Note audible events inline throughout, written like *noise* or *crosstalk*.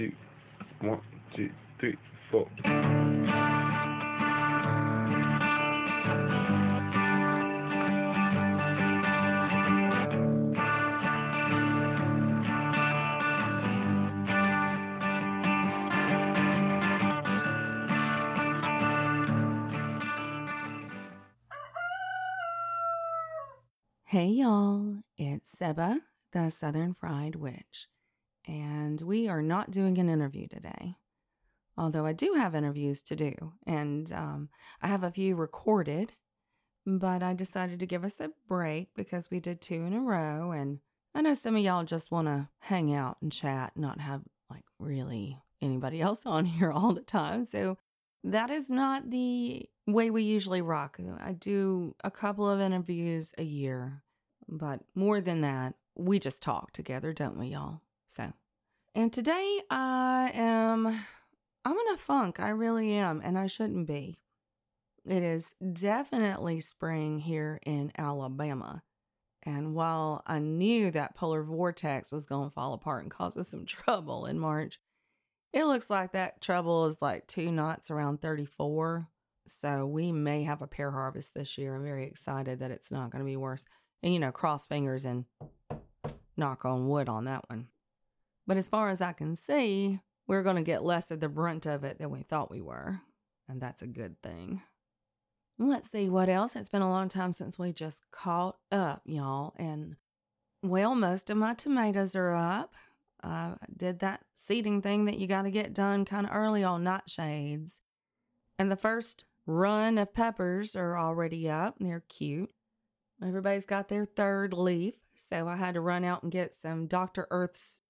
two, one, two, three, four. Hey y'all, it's Seba, the Southern Fried Witch, and we are not doing an interview today. Although I do have interviews to do, and um, I have a few recorded, but I decided to give us a break because we did two in a row, and I know some of y'all just want to hang out and chat, not have like really anybody else *laughs* on here all the time. So that is not the way we usually rock. I do a couple of interviews a year, but more than that, we just talk together, don't we, y'all? So, and today I am, I'm in a funk. I really am, and I shouldn't be. It is definitely spring here in Alabama. And while I knew that polar vortex was going to fall apart and cause us some trouble in March, it looks like that trouble is like two knots around 34. So we may have a pear harvest this year. I'm very excited that it's not going to be worse. And, you know, cross fingers and knock on wood on that one. But as far as I can see, we're going to get less of the brunt of it than we thought we were. And that's a good thing. Let's see what else. It's been a long time since we just caught up, y'all. And, well, most of my tomatoes are up. I did that seeding thing that you got to get done kind of early on nightshades. And the first run of peppers are already up. They're cute. Everybody's got their third leaf. So I had to run out and get some Dr. Earth's.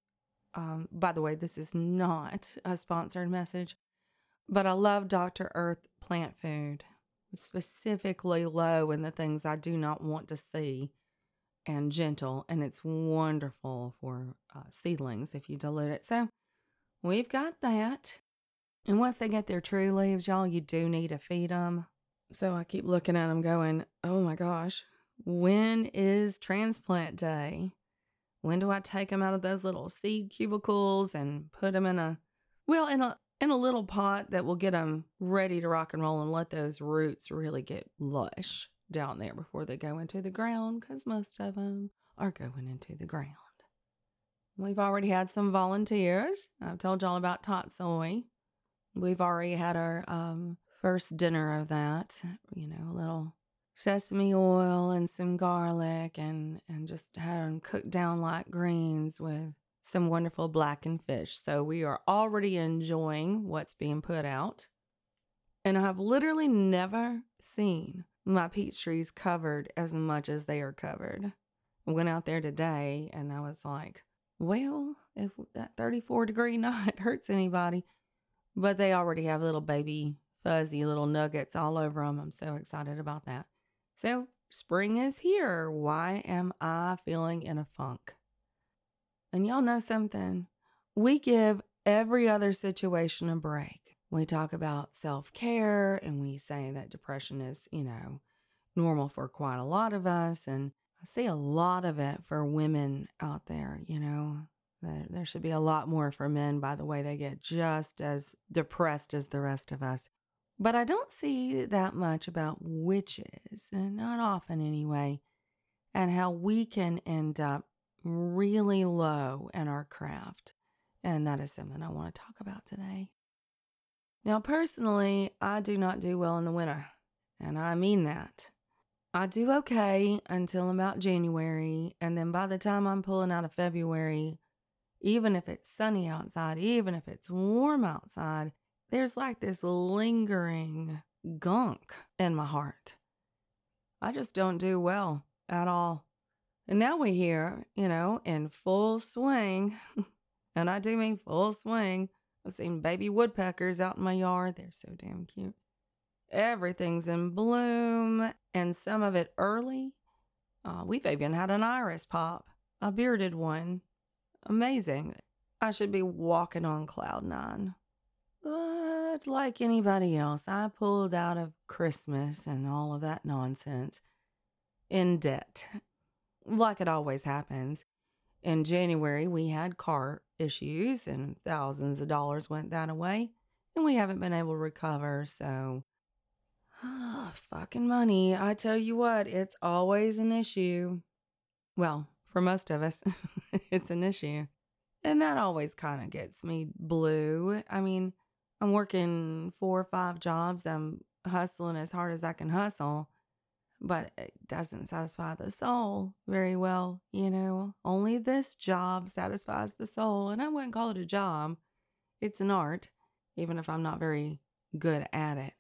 Um, by the way, this is not a sponsored message, but I love Dr. Earth plant food, specifically low in the things I do not want to see and gentle. And it's wonderful for uh, seedlings if you dilute it. So we've got that. And once they get their true leaves, y'all, you do need to feed them. So I keep looking at them going, oh my gosh, when is transplant day? When do I take them out of those little seed cubicles and put them in a, well, in a, in a little pot that will get them ready to rock and roll and let those roots really get lush down there before they go into the ground because most of them are going into the ground. We've already had some volunteers. I've told y'all about tatsoi. We've already had our um, first dinner of that, you know, a little sesame oil and some garlic and, and just had them cooked down like greens with some wonderful blackened fish. So we are already enjoying what's being put out. And I've literally never seen my peach trees covered as much as they are covered. I went out there today and I was like, well, if that 34 degree *laughs* night hurts anybody, but they already have little baby fuzzy little nuggets all over them. I'm so excited about that. So, spring is here. Why am I feeling in a funk? And y'all know something? We give every other situation a break. We talk about self care and we say that depression is, you know, normal for quite a lot of us. And I see a lot of it for women out there, you know. There should be a lot more for men, by the way, they get just as depressed as the rest of us. But I don't see that much about witches, and not often anyway, and how we can end up really low in our craft. And that is something I want to talk about today. Now, personally, I do not do well in the winter, and I mean that. I do okay until about January, and then by the time I'm pulling out of February, even if it's sunny outside, even if it's warm outside, there's like this lingering gunk in my heart. I just don't do well at all. And now we're here, you know, in full swing. *laughs* and I do mean full swing. I've seen baby woodpeckers out in my yard. They're so damn cute. Everything's in bloom, and some of it early. Uh, we've even had an iris pop, a bearded one. Amazing. I should be walking on cloud nine. Like anybody else, I pulled out of Christmas and all of that nonsense in debt, like it always happens. in January, we had car issues and thousands of dollars went that away, and we haven't been able to recover. So, ah, *sighs* fucking money. I tell you what, it's always an issue. Well, for most of us, *laughs* it's an issue. And that always kind of gets me blue. I mean, I'm working four or five jobs, I'm hustling as hard as I can hustle but it doesn't satisfy the soul very well. You know, only this job satisfies the soul. And I wouldn't call it a job, it's an art, even if I'm not very good at it.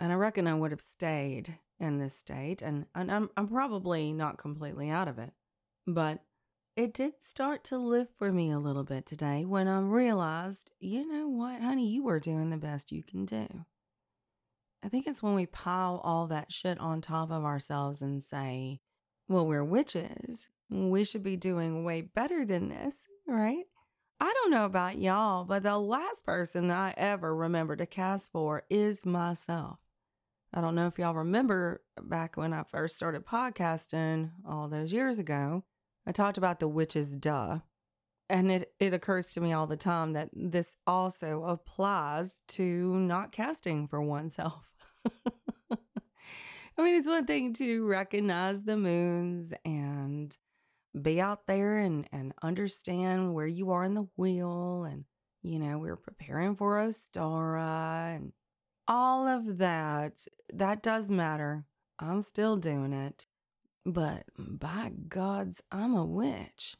And I reckon I would have stayed in this state, and, and I'm, I'm probably not completely out of it. But it did start to lift for me a little bit today when I realized, you know what, honey, you were doing the best you can do. I think it's when we pile all that shit on top of ourselves and say, well, we're witches. We should be doing way better than this, right? I don't know about y'all, but the last person I ever remember to cast for is myself. I don't know if y'all remember back when I first started podcasting all those years ago, I talked about the witches, duh. And it, it occurs to me all the time that this also applies to not casting for oneself. *laughs* I mean, it's one thing to recognize the moons and be out there and, and understand where you are in the wheel. And, you know, we're preparing for Ostara and all of that. That does matter. I'm still doing it. But by God's, I'm a witch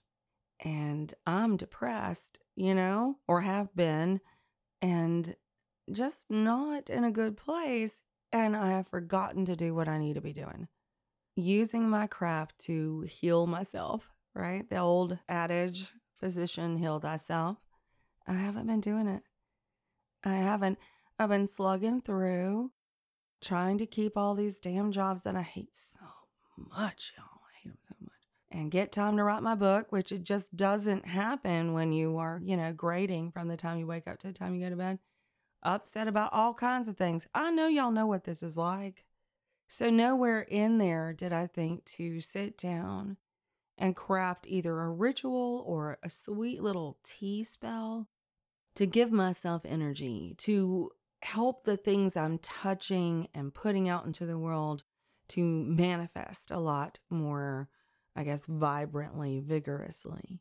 and I'm depressed, you know, or have been, and just not in a good place. And I have forgotten to do what I need to be doing. Using my craft to heal myself, right? The old adage, physician, heal thyself. I haven't been doing it. I haven't. I've been slugging through, trying to keep all these damn jobs that I hate so much, y'all I hate him so much. and get time to write my book, which it just doesn't happen when you are, you know, grading from the time you wake up to the time you go to bed. Upset about all kinds of things. I know y'all know what this is like. So, nowhere in there did I think to sit down and craft either a ritual or a sweet little tea spell to give myself energy, to help the things I'm touching and putting out into the world to manifest a lot more I guess, vibrantly, vigorously.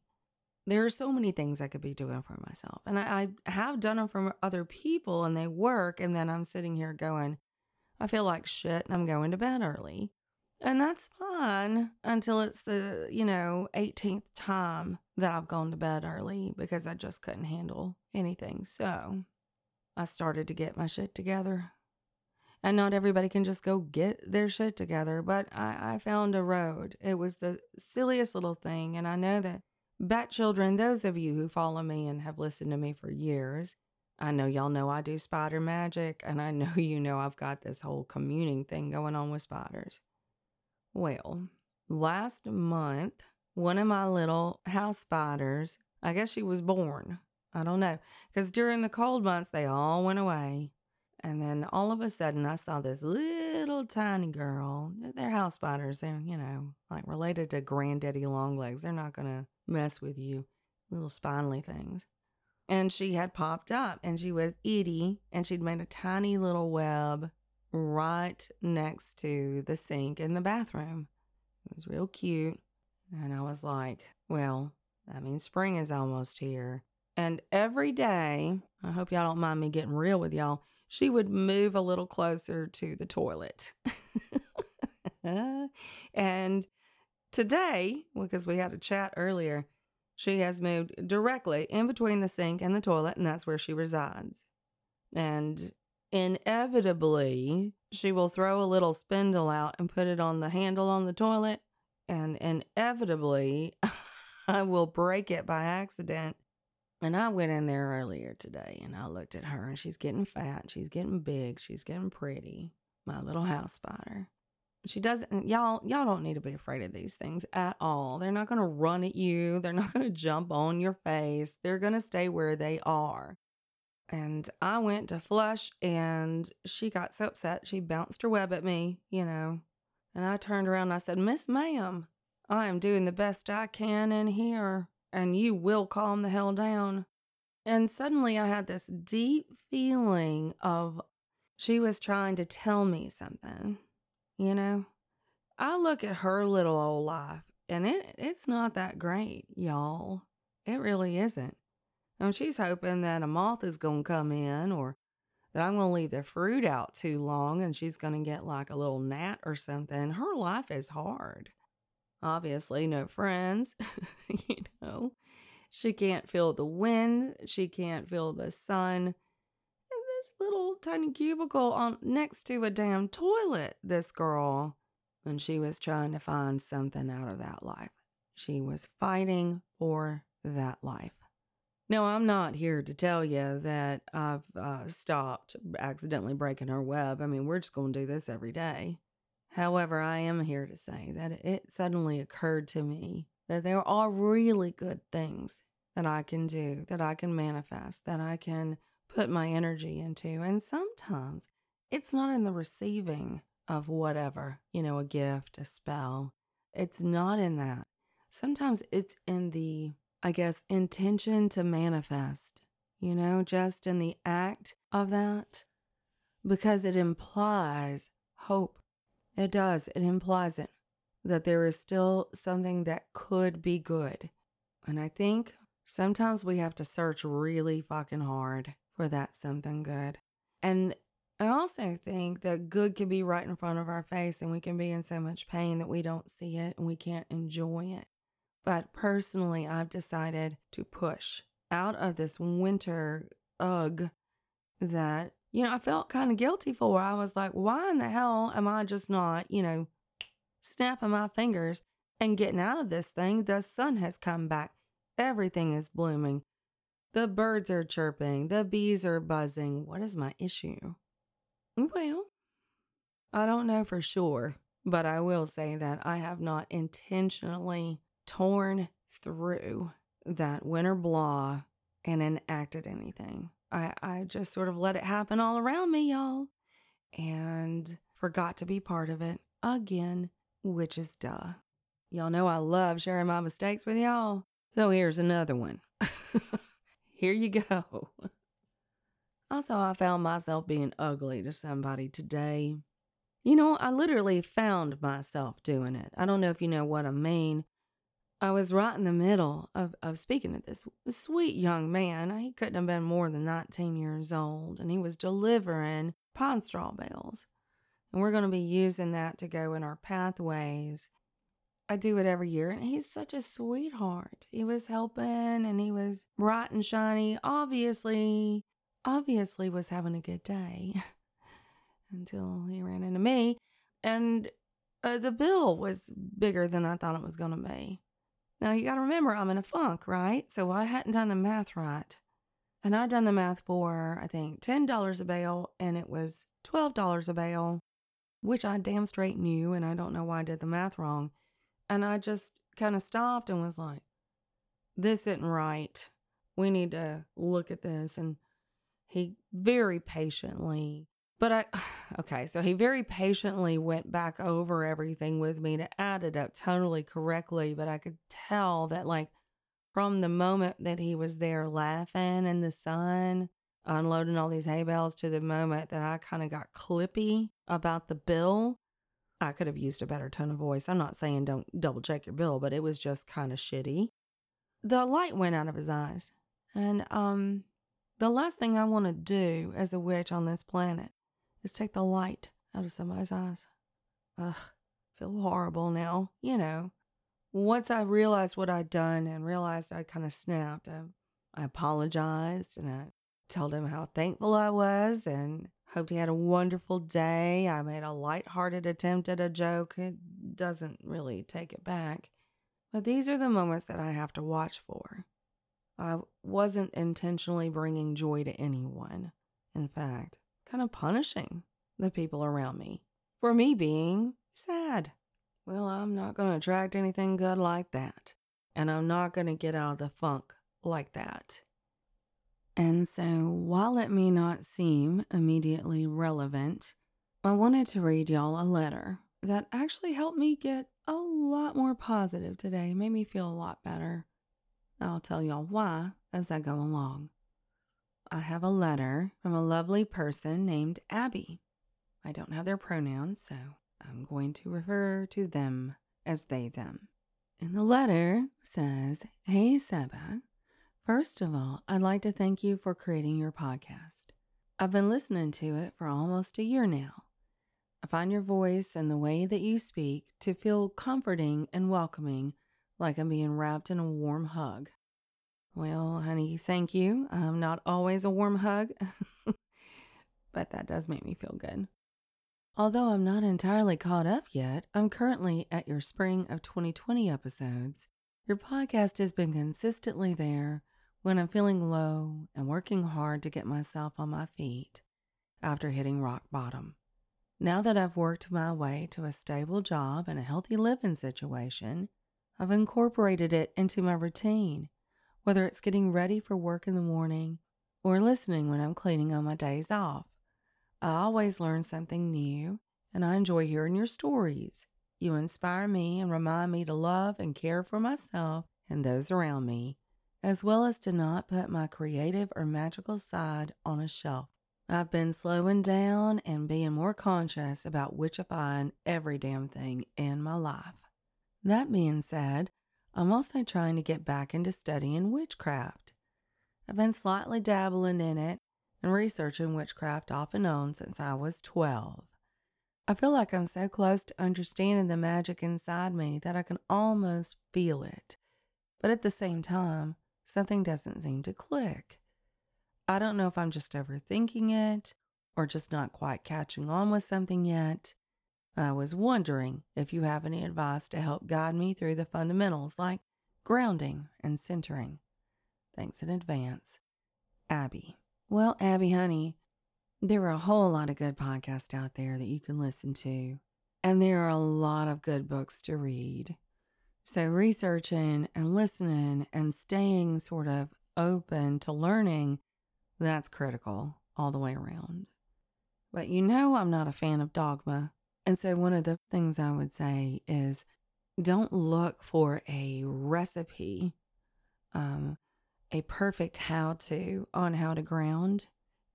There are so many things I could be doing for myself. And I, I have done them for other people and they work. And then I'm sitting here going, I feel like shit and I'm going to bed early. And that's fine until it's the, you know, 18th time that I've gone to bed early because I just couldn't handle anything. So I started to get my shit together. And not everybody can just go get their shit together, but I, I found a road. It was the silliest little thing. And I know that Bat Children, those of you who follow me and have listened to me for years, I know y'all know I do spider magic, and I *laughs* know you know I've got this whole communing thing going on with spiders. Well, last month, one of my little house spiders, I guess she was born. I don't know. Because during the cold months, they all went away. And then all of a sudden, I saw this little tiny girl. They're house spiders. They're, you know, like related to granddaddy longlegs. They're not going to mess with you, little spindly things. And she had popped up and she was itty and she'd made a tiny little web right next to the sink in the bathroom. It was real cute. And I was like, well, that means spring is almost here. And every day, I hope y'all don't mind me getting real with y'all she would move a little closer to the toilet. *laughs* and today, because we had a chat earlier, she has moved directly in between the sink and the toilet, and that's where she resides. And inevitably, she will throw a little spindle out and put it on the handle on the toilet, and inevitably, *laughs* I will break it by accident and I went in there earlier today and I looked at her and she's getting fat, she's getting big, she's getting pretty. My little house spider. She doesn't y'all y'all don't need to be afraid of these things at all. They're not going to run at you. They're not going to jump on your face. They're going to stay where they are. And I went to flush and she got so upset she bounced her web at me, you know. And I turned around and I said, "Miss Ma'am, I am doing the best I can in here, and you will calm the hell down. And suddenly I had this deep feeling of she was trying to tell me something, you know? I look at her little old life, and it it's not that great, y'all. It really isn't. And she's hoping that a moth is going to come in or that I'm going to leave the fruit out too long and she's going to get like a little gnat or something. Her life is hard. Obviously, no friends, *laughs* you know. She can't feel the wind, she can't feel the sun. This little tiny cubicle on next to a damn toilet, this girl, when she was trying to find something out of that life. She was fighting for that life. Now, I'm not here to tell you that I've uh, stopped accidentally breaking her web. I mean, we're just going to do this every day. However, I am here to say that it suddenly occurred to me that there are really good things that I can do, that I can manifest, that I can put my energy into. And sometimes it's not in the receiving of whatever, you know, a gift, a spell. It's not in that. Sometimes it's in the I guess, intention to manifest, you know, just in the act of that, because it implies hope. It does, it implies it, that there is still something that could be good. And I think sometimes we have to search really fucking hard for that something good. And I also think that good can be right in front of our face and we can be in so much pain that we don't see it and we can't enjoy it. But personally, I've decided to push out of this winter ugh that, you know, I felt kind of guilty for. I was like, why in the hell am I just not, you know, snapping my fingers and getting out of this thing? The sun has come back. Everything is blooming. The birds are chirping. The bees are buzzing. What is my issue? Well, I don't know for sure, but I will say that I have not intentionally torn through that winter blah and enacted anything. I, I just sort of let it happen all around me, y'all, and forgot to be part of it again, which is duh. Y'all know I love sharing my mistakes with y'all. So here's another one. *laughs* Here you go. Also, I found myself being ugly to somebody today. You know, I literally found myself doing it. I don't know if you know what I mean, I was right in the middle of, of speaking to this sweet young man. He couldn't have been more than 19 years old, and he was delivering pine straw bales. And we're going to be using that to go in our pathways. I do it every year, and he's such a sweetheart. He was helping and he was bright and shiny. Obviously, obviously was having a good day *laughs* until he ran into me. And uh, the bill was bigger than I thought it was going to be. Now you got to remember, I'm in a funk, right? So I hadn't done the math right. And I'd done the math for, I think, $10 a bale, and it was $12 a bale, which I damn straight knew, and I don't know why I did the math wrong. And I just kind of stopped and was like, this isn't right. We need to look at this. And he very patiently but I, *sighs* okay, so he very patiently went back over everything with me to add it up totally correctly. But I could tell that, like, from the moment that he was there laughing in the sun, unloading all these hay bales to the moment that I kind of got clippy about the bill, I could have used a better tone of voice. I'm not saying don't double check your bill, but it was just kind of shitty. The light went out of his eyes. And, um, the last thing I want to do as a witch on this planet is take the light out of somebody's eyes. Ugh, feel horrible now, you know. Once I realized what I'd done and realized I kind of snapped, I, I apologized and I told him how thankful I was and hoped he had a wonderful day. I made a light-hearted attempt at a joke. It doesn't really take it back. But these are the moments that I have to watch for. I wasn't intentionally bringing joy to anyone. In fact, kind of punishing the people around me for me being sad. Well, I'm not going to attract anything good like that. And I'm not going to get out of the funk like that. And so, while it may not seem immediately relevant, I wanted to read y'all a letter that actually helped me get a lot more positive today, made me feel a lot better. I'll tell y'all why as I go along. I have a letter from a lovely person named Abby. I don't have their pronouns, so I'm going to refer to them as they, them. And the letter says, Hey, Seba. First of all, I'd like to thank you for creating your podcast. I've been listening to it for almost a year now. I find your voice and the way that you speak to feel comforting and welcoming, like I'm being wrapped in a warm hug. Well, honey, thank you. I'm not always a warm hug, *laughs* but that does make me feel good. Although I'm not entirely caught up yet, I'm currently at your spring of 2020 episodes. Your podcast has been consistently there when I'm feeling low and working hard to get myself on my feet after hitting rock bottom. Now that I've worked my way to a stable job and a healthy living situation, I've incorporated it into my routine, whether it's getting ready for work in the morning or listening when I'm cleaning on my days off. I always learn something new, and I enjoy hearing your stories. You inspire me and remind me to love and care for myself and those around me, as well as to not put my creative or magical side on a shelf. I've been slowing down and being more conscious about witchifying every damn thing in my life. That being said, I'm also trying to get back into studying witchcraft. I've been slightly dabbling in it and researching witchcraft off and on since I was 12. I feel like I'm so close to understanding the magic inside me that I can almost feel it. But at the same time, something doesn't seem to click. I don't know if I'm just overthinking it or just not quite catching on with something yet. I was wondering if you have any advice to help guide me through the fundamentals like grounding and centering. Thanks in advance. Abby. Well, Abby, honey, there are a whole lot of good podcasts out there that you can listen to, and there are a lot of good books to read. So, researching and listening and staying sort of open to learning that's critical all the way around. But you know, I'm not a fan of dogma. And so, one of the things I would say is don't look for a recipe, um, a perfect how to on how to ground.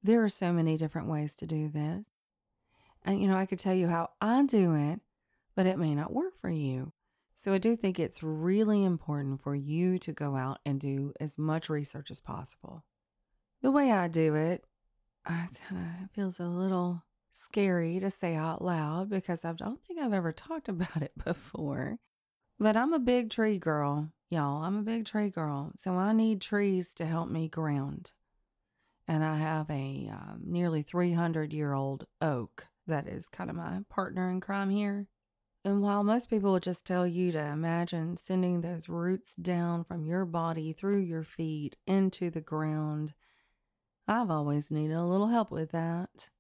There are so many different ways to do this. And, you know, I could tell you how I do it, but it may not work for you. So, I do think it's really important for you to go out and do as much research as possible. The way I do it, I kind of feels a little scary to say out loud because I don't think I've ever talked *laughs* about it before. But I'm a big tree girl, y'all. I'm a big tree girl. So I need trees to help me ground. And I have a uh, nearly 300 year old oak that is kind of my partner in crime here. And while most people will just tell you to imagine sending those roots down from your body through your feet into the ground I've always needed a little help with that.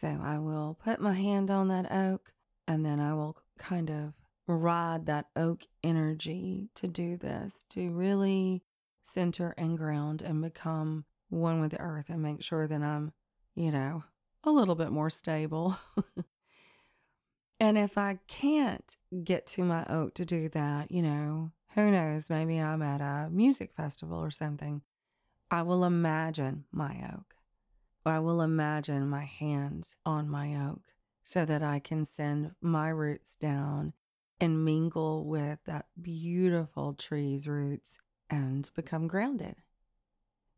So I will put my hand on that oak and then I will kind of ride that oak energy to do this, to really center and ground and become one with the earth and make sure that I'm, you know, a little bit more stable. *laughs* and if I can't get to my oak to do that, you know, who knows, maybe I'm at a music festival or something I will imagine my oak. I will imagine my hands on my oak so that I can send my roots down and mingle with that beautiful tree's roots and become grounded.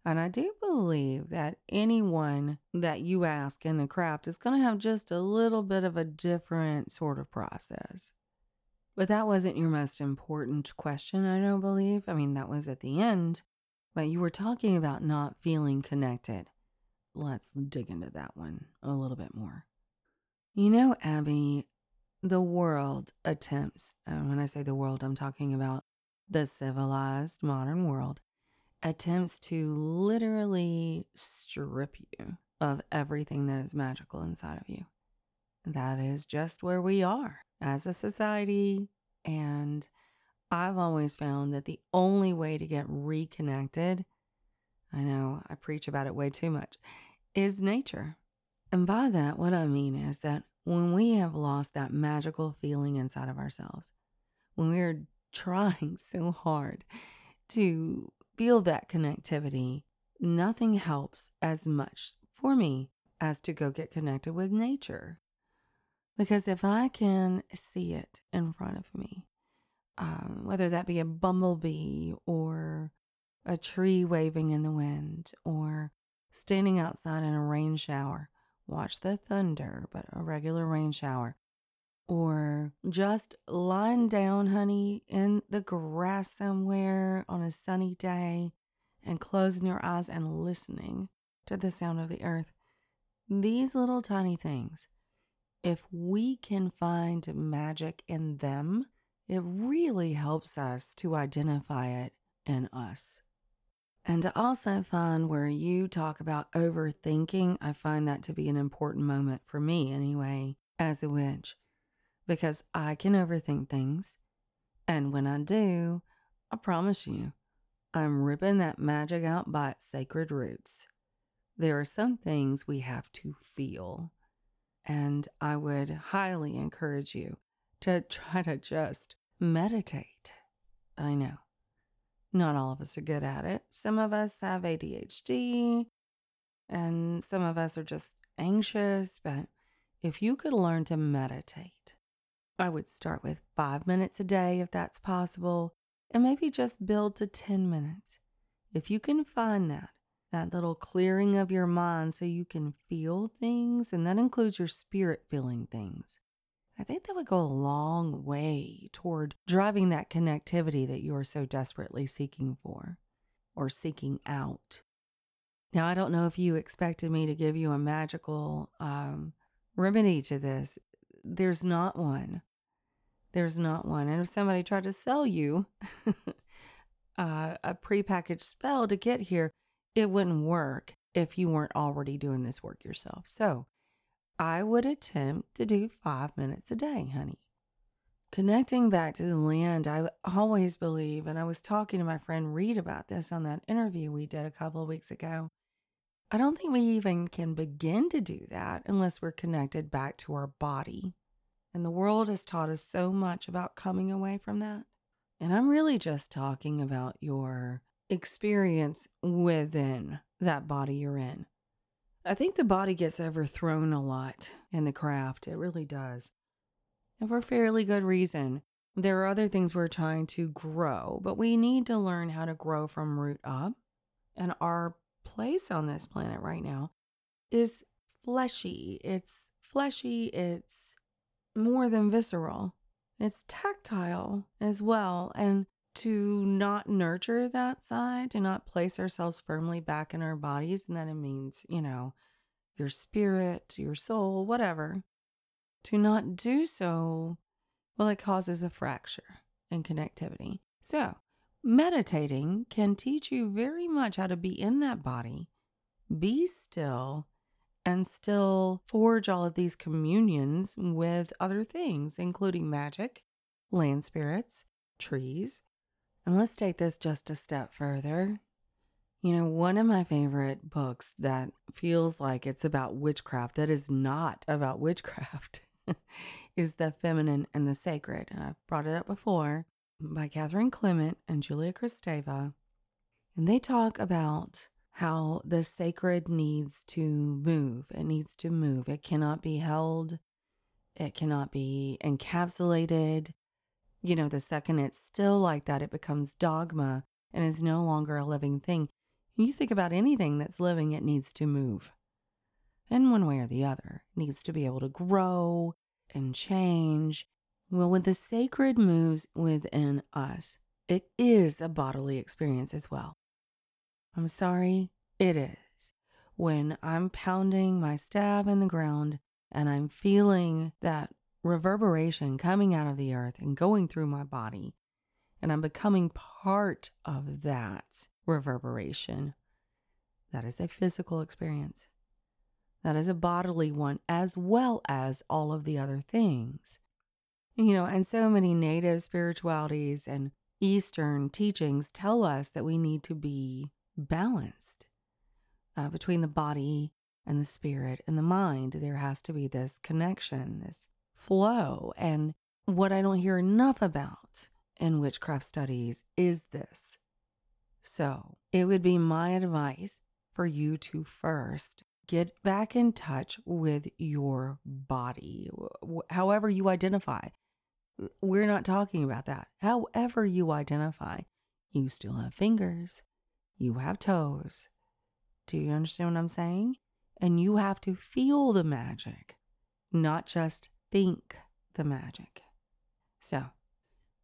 And I do believe that anyone that you ask in the craft is going to have just a little bit of a different sort of process. But that wasn't your most important question, I don't believe. I mean, that was at the end. But you were talking about not feeling connected. Let's dig into that one a little bit more. You know, Abby, the world attempts, and when I say the world, I'm talking about the civilized modern world, attempts to literally strip you of everything that is magical inside of you. That is just where we are as a society. And I've always found that the only way to get reconnected, I know I preach about it way too much, is nature. And by that, what I mean is that when we have lost that magical feeling inside of ourselves, when we're *laughs* trying so hard to feel that connectivity, nothing helps as much for me as to go get connected with nature. Because if I can see it in front of me, um, whether that be a bumblebee or a tree waving in the wind or standing outside in a rain shower, watch the thunder, but a regular rain shower, or just lying down, honey, in the grass somewhere on a sunny day and closing your eyes and listening to the sound of the earth. These little tiny things, if we can find magic in them, it really helps us to identify it in us. And to also find where you talk about overthinking, I find that to be an important moment for me anyway, as a witch, because I can overthink things. And when I do, I promise you, I'm ripping that magic out by its sacred roots. There are some things we have to feel. And I would highly encourage you to try to just meditate. I know not all of us are good at it. Some of us have ADHD, and some of us are just anxious. But if you could learn to meditate, I would start with five minutes a day if that's possible, and maybe just build to 10 minutes. If you can find that, that little clearing of your mind so you can feel things, and that includes your spirit feeling things, I think that would go a long way toward driving that connectivity that you are so desperately seeking for or seeking out. Now, I don't know if you expected me to give you a magical um, remedy to this. There's not one. There's not one. And if somebody tried to sell you *laughs* uh, a prepackaged spell to get here, it wouldn't work if you weren't already doing this work yourself. So, I would attempt to do five minutes a day, honey. Connecting back to the land, I always believe, and I was talking to my friend Reed about this on that interview we did a couple of weeks ago. I don't think we even can begin to do that unless we're connected back to our body. And the world has taught us so much about coming away from that. And I'm really just talking about your experience within that body you're in. I think the body gets overthrown a lot in the craft. It really does. And for fairly good reason. There are other things we're trying to grow, but we need to learn how to grow from root up. And our place on this planet right now is fleshy. It's fleshy, it's more than visceral, it's tactile as well. And to not nurture that side, to not place ourselves firmly back in our bodies. And then it means, you know, your spirit, your soul, whatever. To not do so, well, it causes a fracture in connectivity. So, meditating can teach you very much how to be in that body, be still, and still forge all of these communions with other things, including magic, land spirits, trees, and let's take this just a step further. You know, one of my favorite books that feels like it's about witchcraft, that is not about witchcraft, *laughs* is The Feminine and the Sacred. And I've brought it up before by Catherine Clement and Julia Kristeva. And they talk about how the sacred needs to move. It needs to move. It cannot be held, it cannot be encapsulated, you know, the second it's still like that, it becomes dogma and is no longer a living thing. You think about anything that's living, it needs to move. In one way or the other, needs to be able to grow and change. Well, when the sacred moves within us, it is a bodily experience as well. I'm sorry, it is. When I'm pounding my staff in the ground and I'm feeling that reverberation coming out of the earth and going through my body. And I'm becoming part of that reverberation. That is a physical experience. That is a bodily one, as well as all of the other things. You know, and so many native spiritualities and Eastern teachings tell us that we need to be balanced uh, between the body and the spirit and the mind, there has to be this connection, this flow. And what I don't hear enough about in witchcraft studies is this. So it would be my advice for you to first get back in touch with your body, however you identify. We're not talking about that. However, you identify, you still have fingers, you have toes. Do you understand what I'm saying? And you have to feel the magic, not just think the magic. So,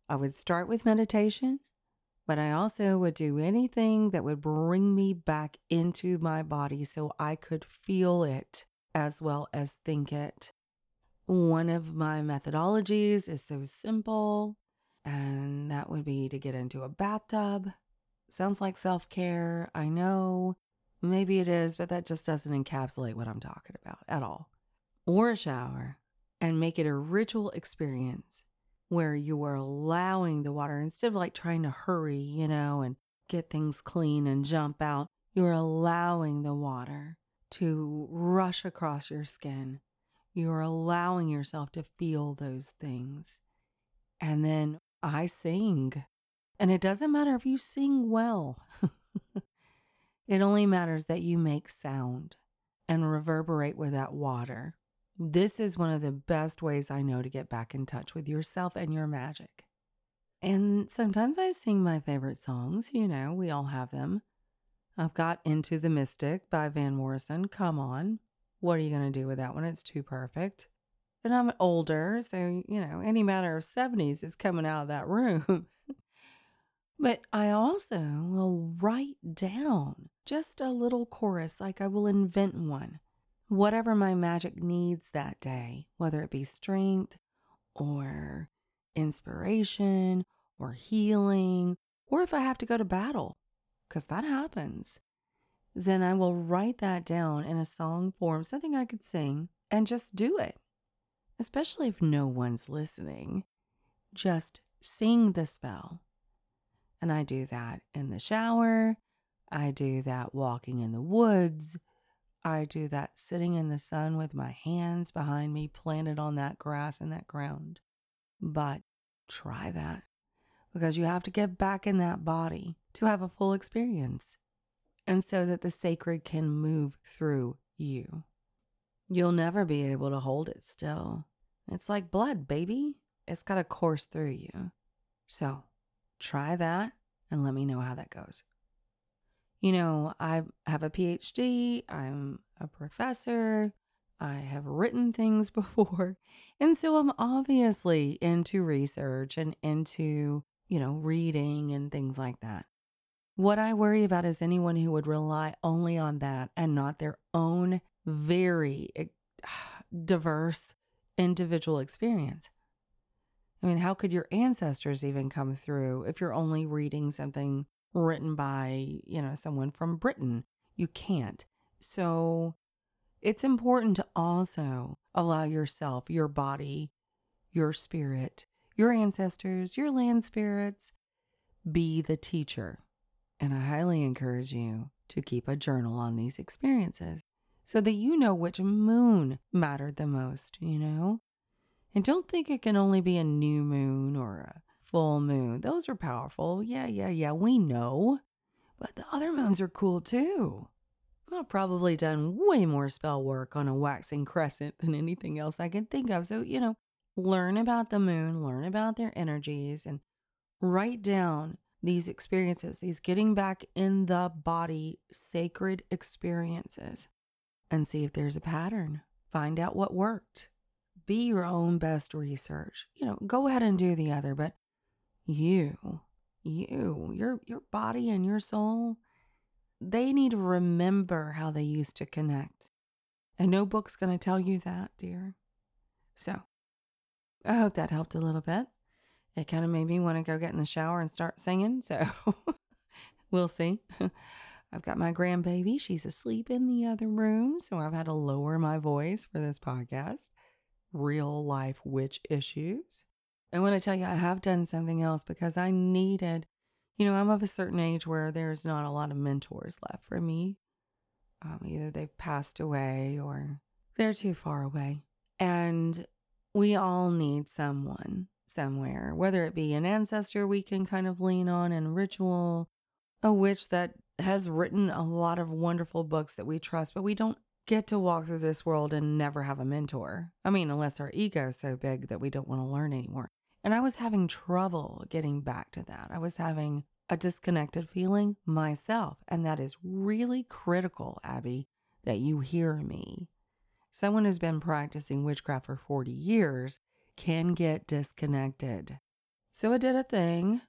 I would start with meditation, but I also would do anything that would bring me back into my body so I could feel it as well as think it. One of my methodologies is so simple, and that would be to get into a bathtub. Sounds like self care, I know. Maybe it is, but that just doesn't encapsulate what I'm talking about at all. Or a shower and make it a ritual experience where you are allowing the water instead of like trying to hurry, you know, and get things clean and jump out. You're allowing the water to rush across your skin you're allowing yourself to feel those things. And then I sing. And it doesn't matter if you sing well, *laughs* it only matters that you make sound and reverberate with that water. This is one of the best ways I know to get back in touch with yourself and your magic. And sometimes I sing my favorite songs, you know, we all have them. I've got Into the Mystic by Van Morrison. Come on. What are you going to do with that one? It's too perfect. And I'm older, so, you know, any matter of 70s is coming out of that room. *laughs* but I also will write down just a little chorus, like I will invent one. Whatever my magic needs that day, whether it be strength or inspiration or healing, or if I have to go to battle, because that happens then I will write that down in a song form, something I could sing, and just do it. Especially if no one's listening. Just sing the spell. And I do that in the shower. I do that walking in the woods. I do that sitting in the sun with my hands behind me planted on that grass and that ground. But try that because you have to get back in that body to have a full experience and so that the sacred can move through you. You'll never be able to hold it still. It's like blood, baby. It's got to course through you. So try that and let me know how that goes. You know, I have a PhD, I'm a professor, I have written things *laughs* before. And so I'm obviously into research and into, you know, reading and things like that. What I worry about is anyone who would rely only on that and not their own very eh, *sighs* diverse individual experience. I mean, how could your ancestors even come through if you're only reading something written by, you know, someone from Britain? You can't. So it's important to also allow yourself, your body, your spirit, your ancestors, your land spirits, be the teacher. And I highly encourage you to keep a journal on these experiences so that you know which moon mattered the most, you know? And don't think it can only be a new moon or a full moon. Those are powerful. Yeah, yeah, yeah, we know. But the other moons are cool too. I've probably done way more spell work on a waxing crescent than anything else I can think of. So, you know, learn about the moon, learn about their energies, and write down these experiences, these getting back in the body sacred experiences, and see if there's a pattern. Find out what worked. Be your own best research. You know, go ahead and do the other, but you, you, your your body and your soul, they need to remember how they used to connect. And no book's going to tell you that, dear. So, I hope that helped a little bit it kind of made me want to go get in the shower and start singing. So *laughs* we'll see. *laughs* I've got my grandbaby. She's asleep in the other room. So I've had to lower my voice for this podcast. Real life witch issues. I want to tell you, I have done something else because I needed, you know, I'm of a certain age where there's not a lot of mentors left for me. Um, either they've passed away or they're too far away. And we all need someone somewhere, whether it be an ancestor we can kind of lean on and ritual, a witch that has written a lot of wonderful books that we trust, but we don't get to walk through this world and never have a mentor. I mean, unless our ego is so big that we don't want to learn anymore. And I was having trouble getting back to that. I was having a disconnected feeling myself. And that is really critical, Abby, that you hear me. Someone who's been practicing witchcraft for 40 years can get disconnected. So I did a thing.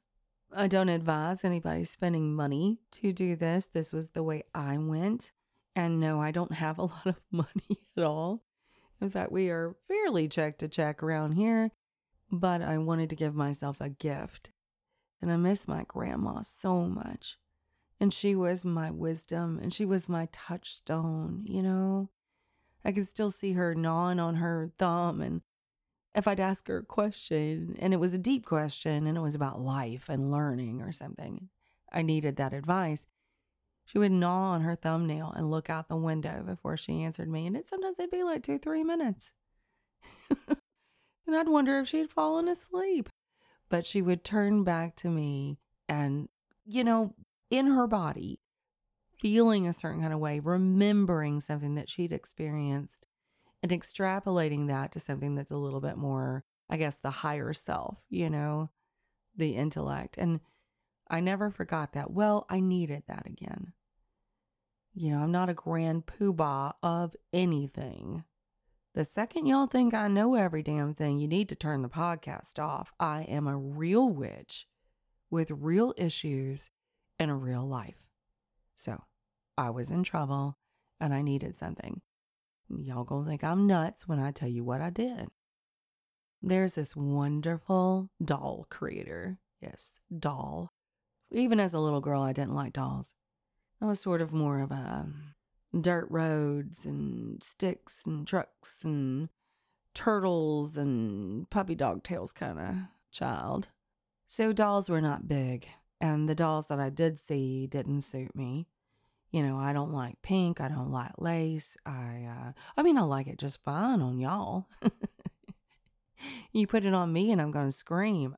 I don't advise anybody spending money to do this. This was the way I went. And no, I don't have a *laughs* lot of money at all. In fact, we are fairly check to check around here, but I wanted to give myself a gift. And I miss my grandma so much. And she was my wisdom and she was my touchstone, you know? I could still see her gnawing on her thumb. And if I'd ask her a question, and it was a deep question and it was about life and learning or something, I needed that advice. She would gnaw on her thumbnail and look out the window before she answered me. And it sometimes it'd be like two, three minutes. *laughs* and I'd wonder if she'd fallen asleep. But she would turn back to me and, you know, in her body, feeling a certain kind of way, remembering something that she'd experienced and extrapolating that to something that's a little bit more, I guess, the higher self, you know, the intellect. And I never forgot that. Well, I needed that again. You know, I'm not a grand poobah of anything. The second y'all think I know every damn thing, you need to turn the podcast off. I am a real witch with real issues and a real life. So I was in trouble and I needed something. Y'all gonna think I'm nuts when I tell you what I did. There's this wonderful doll creator. Yes, doll. Even as a little girl, I didn't like dolls. I was sort of more of a um, dirt roads and sticks and trucks and turtles and puppy dog tails kind of child. So dolls were not big, and the dolls that I did see didn't suit me. You know, I don't like pink. I don't like lace. I, uh, I mean, I like it just fine on y'all. *laughs* you put it on me and I'm going to scream.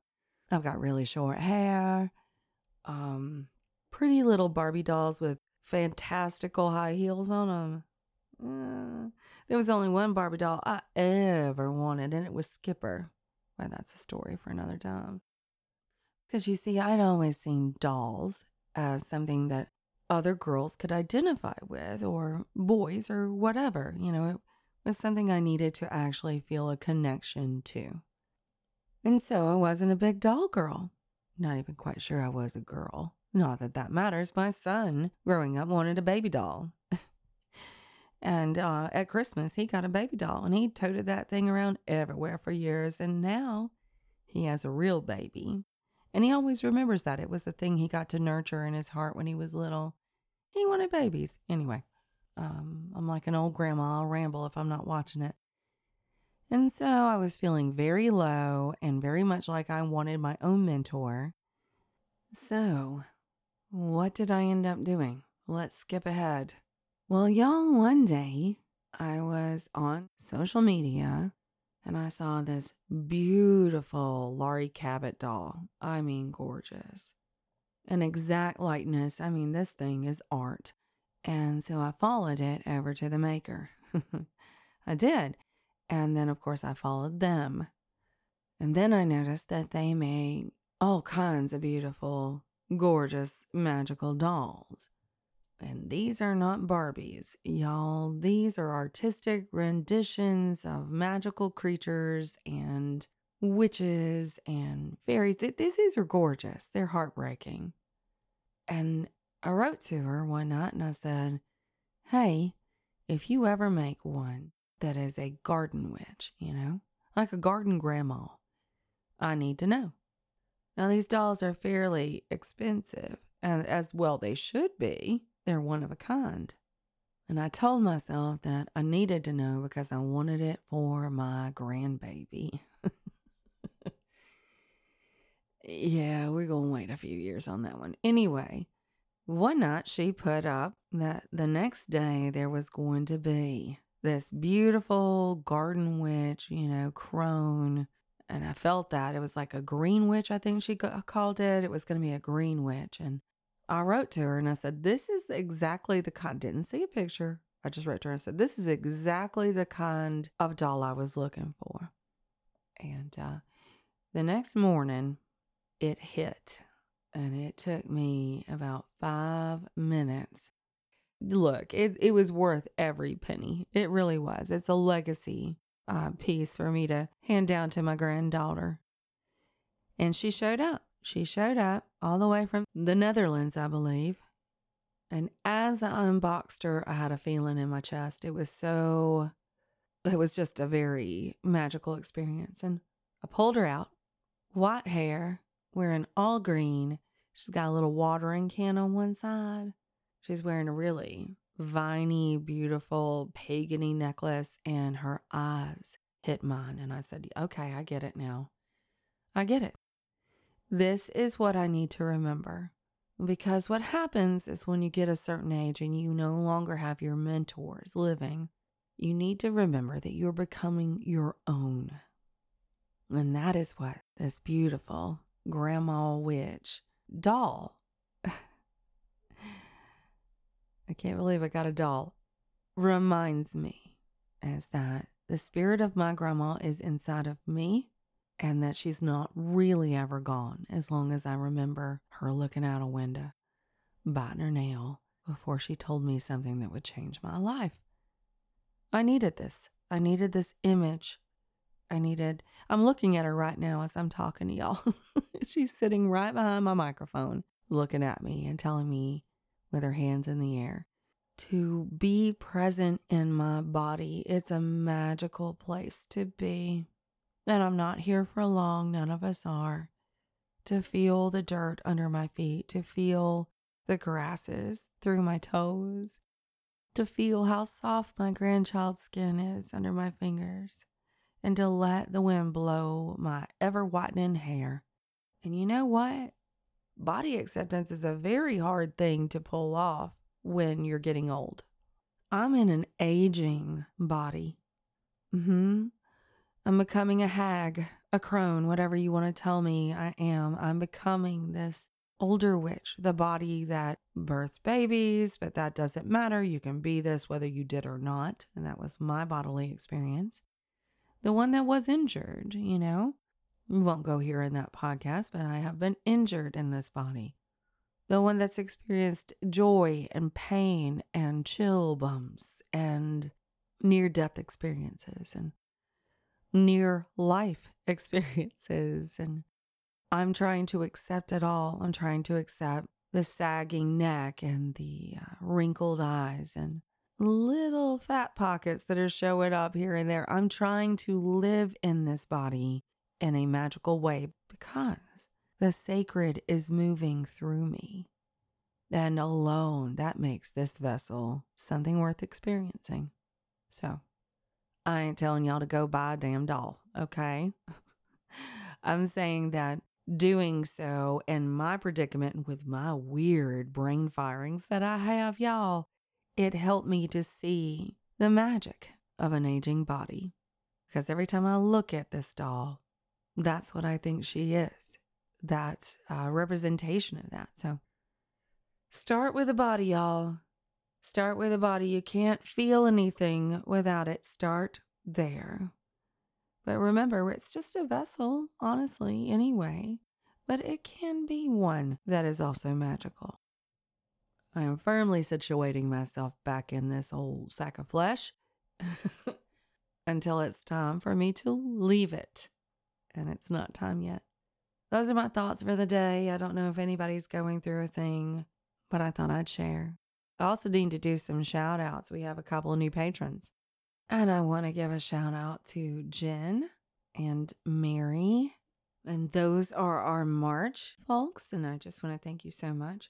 I've got really short hair. Um, pretty little Barbie dolls with fantastical high heels on them. Uh, there was only one Barbie doll I ever wanted, and it was Skipper. Well, that's a story for another time. Because you see, I'd always seen dolls as something that other girls could identify with, or boys, or whatever. You know, it was something I needed to actually feel a connection to. And so I wasn't a big doll girl. Not even quite sure I was a girl. Not that that matters. My son, growing up, wanted a baby doll. *laughs* and uh, at Christmas, he got a baby doll and he toted that thing around everywhere for years. And now he has a real baby. And he always remembers that. It was the thing he got to nurture in his heart when he was little. He wanted babies. Anyway, um, I'm like an old grandma. I'll ramble if I'm not watching it. And so I was feeling very low and very much like I wanted my own mentor. So, what did I end up doing? Let's skip ahead. Well, y'all, one day I was on social media and I saw this beautiful Laurie Cabot doll. I mean, gorgeous an exact likeness. I mean, this thing is art. And so I followed it over to the maker. *laughs* I did. And then, of course, I followed them. And then I noticed that they made all kinds of beautiful, gorgeous, magical dolls. And these are not Barbies, y'all. These are artistic renditions of magical creatures and witches and fairies. These are gorgeous. They're heartbreaking. And I wrote to her one night and I said, Hey, if you ever make one that is a garden witch, you know, like a garden grandma, I need to know. Now, these dolls are fairly expensive, and as well they should be. They're one of a kind. And I told myself that I needed to know because I wanted it for my grandbaby. *laughs* Yeah, we're going to wait a few years on that one. Anyway, one night she put up that the next day there was going to be this beautiful garden witch, you know, crone. And I felt that it was like a green witch, I think she called it. It was going to be a green witch. And I wrote to her and I said, This is exactly the kind, didn't see a picture. I just wrote to her and said, This is exactly the kind of doll I was looking for. And uh, the next morning, it hit. And it took me about five minutes look, it, it was worth every penny. It really was. It's a legacy uh, piece for me to hand down to my granddaughter. And she showed up. She showed up all the way from the Netherlands, I believe. And as I unboxed her, I had a feeling in my chest. It was so, it was just a very magical experience. And I pulled her out, white hair, wearing all green. She's got a little watering can on one side She's wearing a really viney, beautiful, pagany necklace, and her eyes hit mine. And I said, Okay, I get it now. I get it. This is what I need to remember. Because what happens is when you get a certain age and you no longer have your mentors living, you need to remember that you're becoming your own. And that is what this beautiful grandma witch doll I can't believe I got a doll, reminds me is that the spirit of my grandma is inside of me and that she's not really ever gone as long as I remember her looking out a window, biting her nail before she told me something that would change my life. I needed this. I needed this image. I needed, I'm looking at her right now as I'm talking to y'all. *laughs* She's sitting right behind my microphone, looking at me and telling me with her hands in the air. To be present in my body, it's a magical place to be. And I'm not here for long, none of us are. To feel the dirt under my feet, to feel the grasses through my toes, to feel how soft my grandchild's skin is under my fingers, and to let the wind blow my ever whitening hair. And you know what? Body acceptance is a very hard thing to pull off when you're getting old. I'm in an aging body. hmm I'm becoming a hag, a crone, whatever you want to tell me I am. I'm becoming this older witch, the body that birthed babies, but that doesn't matter. You can be this whether you did or not. And that was my bodily experience. The one that was injured, you know? We won't go here in that podcast, but I have been injured in this body. The one that's experienced joy and pain and chill bumps and near death experiences and near life *laughs* experiences. And I'm trying to accept it all. I'm trying to accept the sagging neck and the uh, wrinkled eyes and little fat pockets that are showing up here and there. I'm trying to live in this body in a magical way because the sacred is moving through me. And alone, that makes this vessel something worth experiencing. So, I ain't telling y'all to go buy a damn doll, okay? *laughs* I'm saying that doing so in my predicament with my weird brain firings that I have, y'all, it helped me to see the magic of an aging body. Because every time I look at this doll, that's what I think she is. That uh, representation of that. So start with the body, y'all. Start with the body. You can't feel anything without it. Start there. But remember, it's just a vessel, honestly, anyway. But it can be one that is also magical. I am firmly situating myself back in this old sack of flesh *laughs* until it's time for me to leave it and it's not time yet. Those are my thoughts for the day. I don't know if anybody's going through a thing, but I thought I'd share. I also need to do some shout outs. We have a couple of new patrons. And I want to give a shout out to Jen and Mary. And those are our March folks. And I just want to thank you so much.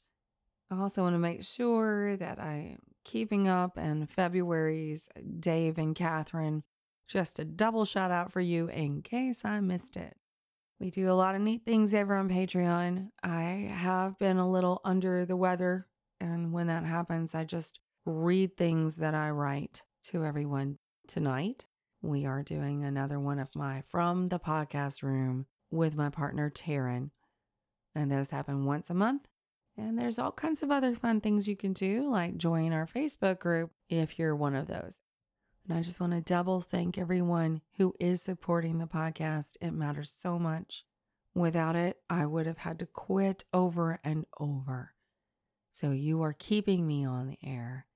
I also want to make sure that I'm keeping up and February's Dave and Catherine just a double shout out for you in case I missed it. We do a lot of neat things over on Patreon. I have been a little under the weather And when that happens, I just read things that I write to everyone. Tonight, we are doing another one of my From the Podcast Room with my partner, Taryn. And those happen once a month. And there's all kinds of other fun things you can do, like join our Facebook group if you're one of those. And I just want to double thank everyone who is supporting the podcast. It matters so much. Without it, I would have had to quit over and over. So you are keeping me on the air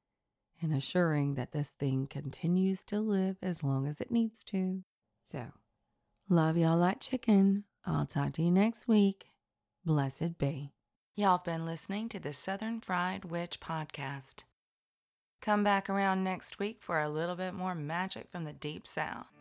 and assuring that this thing continues to live as long as it needs to. So, love y'all like chicken. I'll talk to you next week. Blessed be. Y'all have been listening to the Southern Fried Witch podcast. Come back around next week for a little bit more magic from the deep south.